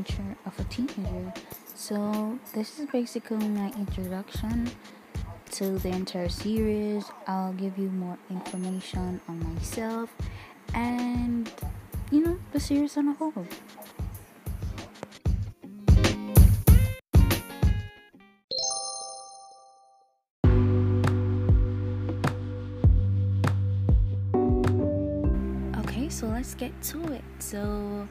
adventure of a teenager. So, this is basically my introduction to the entire series. I'll give you more information on myself and, you know, the series on a whole. Okay, so let's get to it. So,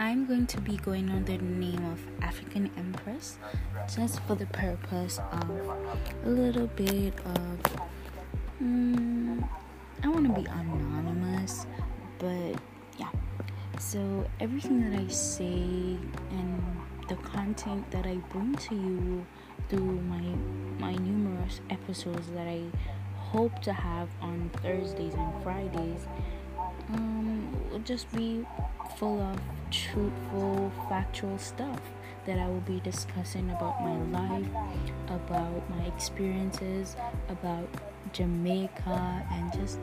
I'm going to be going under the name of African Empress just for the purpose of a little bit of. Mm, I want to be anonymous, but yeah. So, everything that I say and the content that I bring to you through my my numerous episodes that I hope to have on Thursdays and Fridays um, will just be full of truthful, factual stuff that I will be discussing about my life, about my experiences, about Jamaica, and just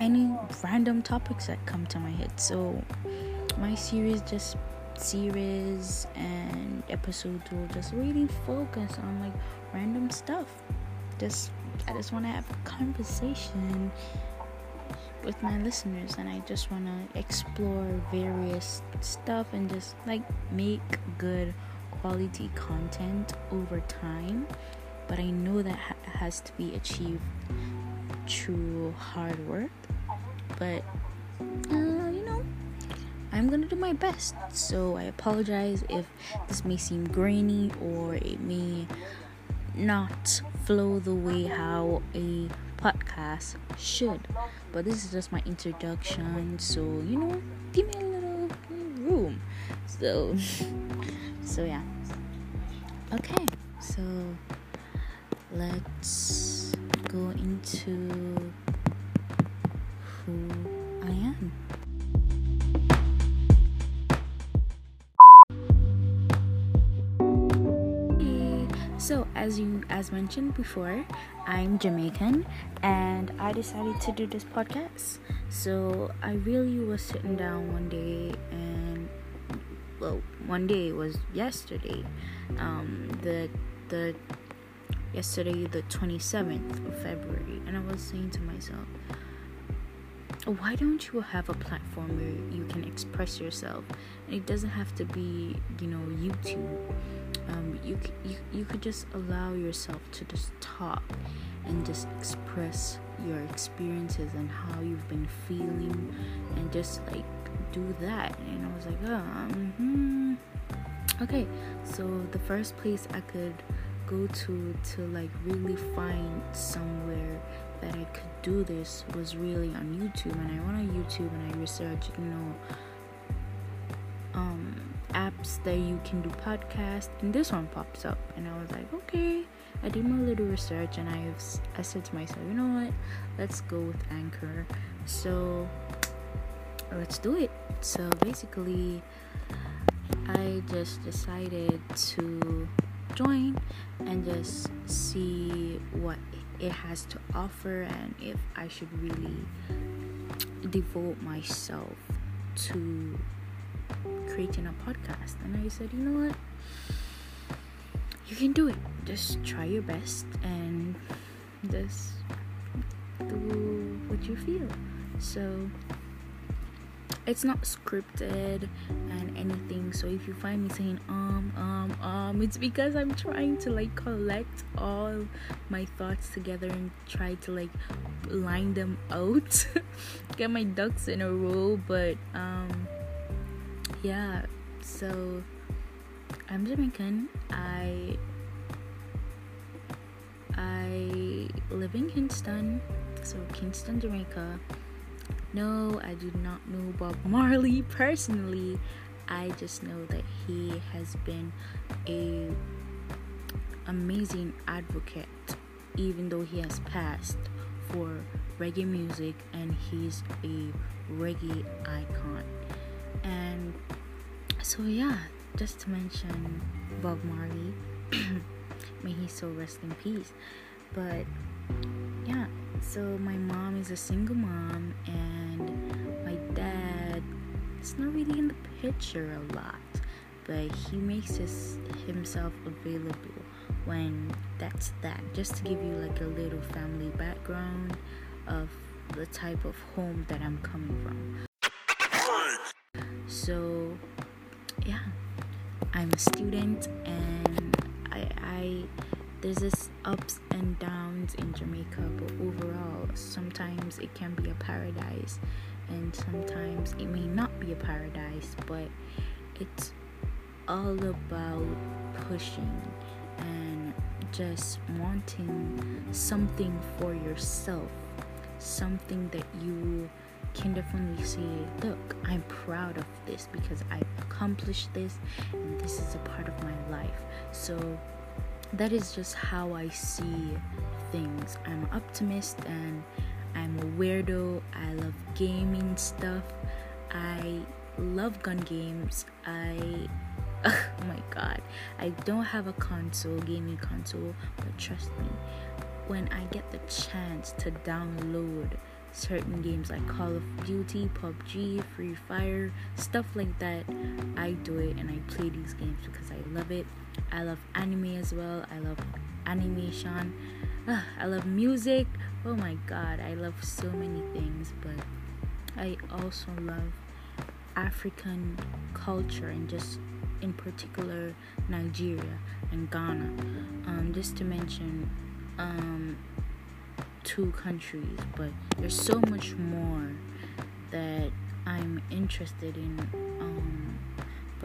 any random topics that come to my head. So, my series just series and episodes will just really focus on like random stuff. Just I just want to have a conversation with my listeners and I just want to explore various stuff and just like make good quality content over time. But I know that ha- has to be achieved through hard work. But uh, you know I'm gonna do my best. So I apologize if this may seem grainy or it may not flow the way how a podcast should. But this is just my introduction, so you know, give me a little room. So, so yeah. Okay, so let's go into who So, as you as mentioned before, I'm Jamaican and I decided to do this podcast. So, I really was sitting down one day and well, one day was yesterday. Um the the yesterday the 27th of February and I was saying to myself, why don't you have a platform where you can express yourself? And it doesn't have to be you know youtube. Um, you, you you could just allow yourself to just talk and just express your experiences and how you've been feeling and just like do that. And i was like oh mm-hmm. okay so the first place i could go to to like really find somewhere that I could do this was really on YouTube and I went on YouTube and I researched, you know, um, apps that you can do podcast and this one pops up and I was like, okay. I did my little research and I I said to myself, you know what? Let's go with Anchor. So let's do it. So basically I just decided to join and just see what it has to offer and if I should really devote myself to creating a podcast. And I said, you know what? You can do it. Just try your best and just do what you feel. So it's not scripted and anything. So if you find me saying um um um it's because i'm trying to like collect all my thoughts together and try to like line them out. Get my ducks in a row but um yeah. So i'm jamaican. I i live in kingston so kingston jamaica no, I do not know Bob Marley personally. I just know that he has been a amazing advocate even though he has passed for reggae music and he's a reggae icon. And so yeah, just to mention Bob Marley, may he so rest in peace. But yeah, so my mom is a single mom and my dad is not really in the picture a lot but he makes his himself available when that's that. Just to give you like a little family background of the type of home that I'm coming from. So, yeah, I'm a student and I, I there's this ups and downs in Jamaica, but overall, sometimes it can be a paradise, and sometimes it may not be a paradise, but it's all about pushing and just wanting something for yourself, something that you can definitely say, Look, I'm proud of this because I accomplished this, and this is a part of my life. So, that is just how I see things. I'm an optimist and I'm a weirdo. I love gaming stuff. I love gun games. I oh my god. I don't have a console, gaming console, but trust me, when I get the chance to download certain games like Call of Duty, PUBG, Free Fire, stuff like that, I do it and I play these games because I love it. I love anime as well. I love animation. Uh, I love music. Oh my god, I love so many things, but I also love African culture and just in particular Nigeria and Ghana. Um, just to mention um, two countries, but there's so much more that I'm interested in. Um,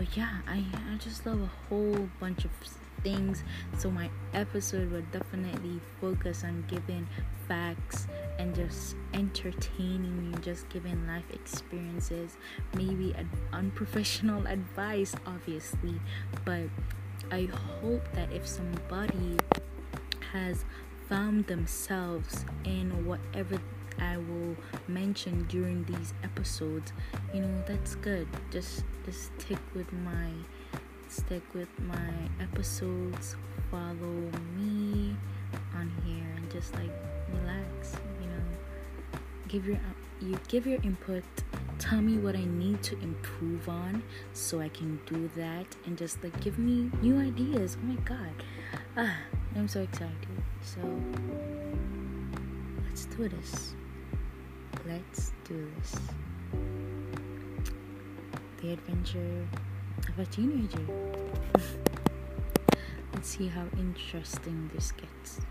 but yeah, I, I just love a whole bunch of things. So my episode will definitely focus on giving facts and just entertaining you, just giving life experiences, maybe an unprofessional advice, obviously. But I hope that if somebody has found themselves in whatever I will mention during these episodes, you know, that's good. Just just stick with my stick with my episodes, follow me on here and just like relax, you know. Give your you give your input, tell me what I need to improve on so I can do that and just like give me new ideas. Oh my god. Ah, I'm so excited. So let's do this. Let's do this. The adventure of a teenager. let's see how interesting this gets.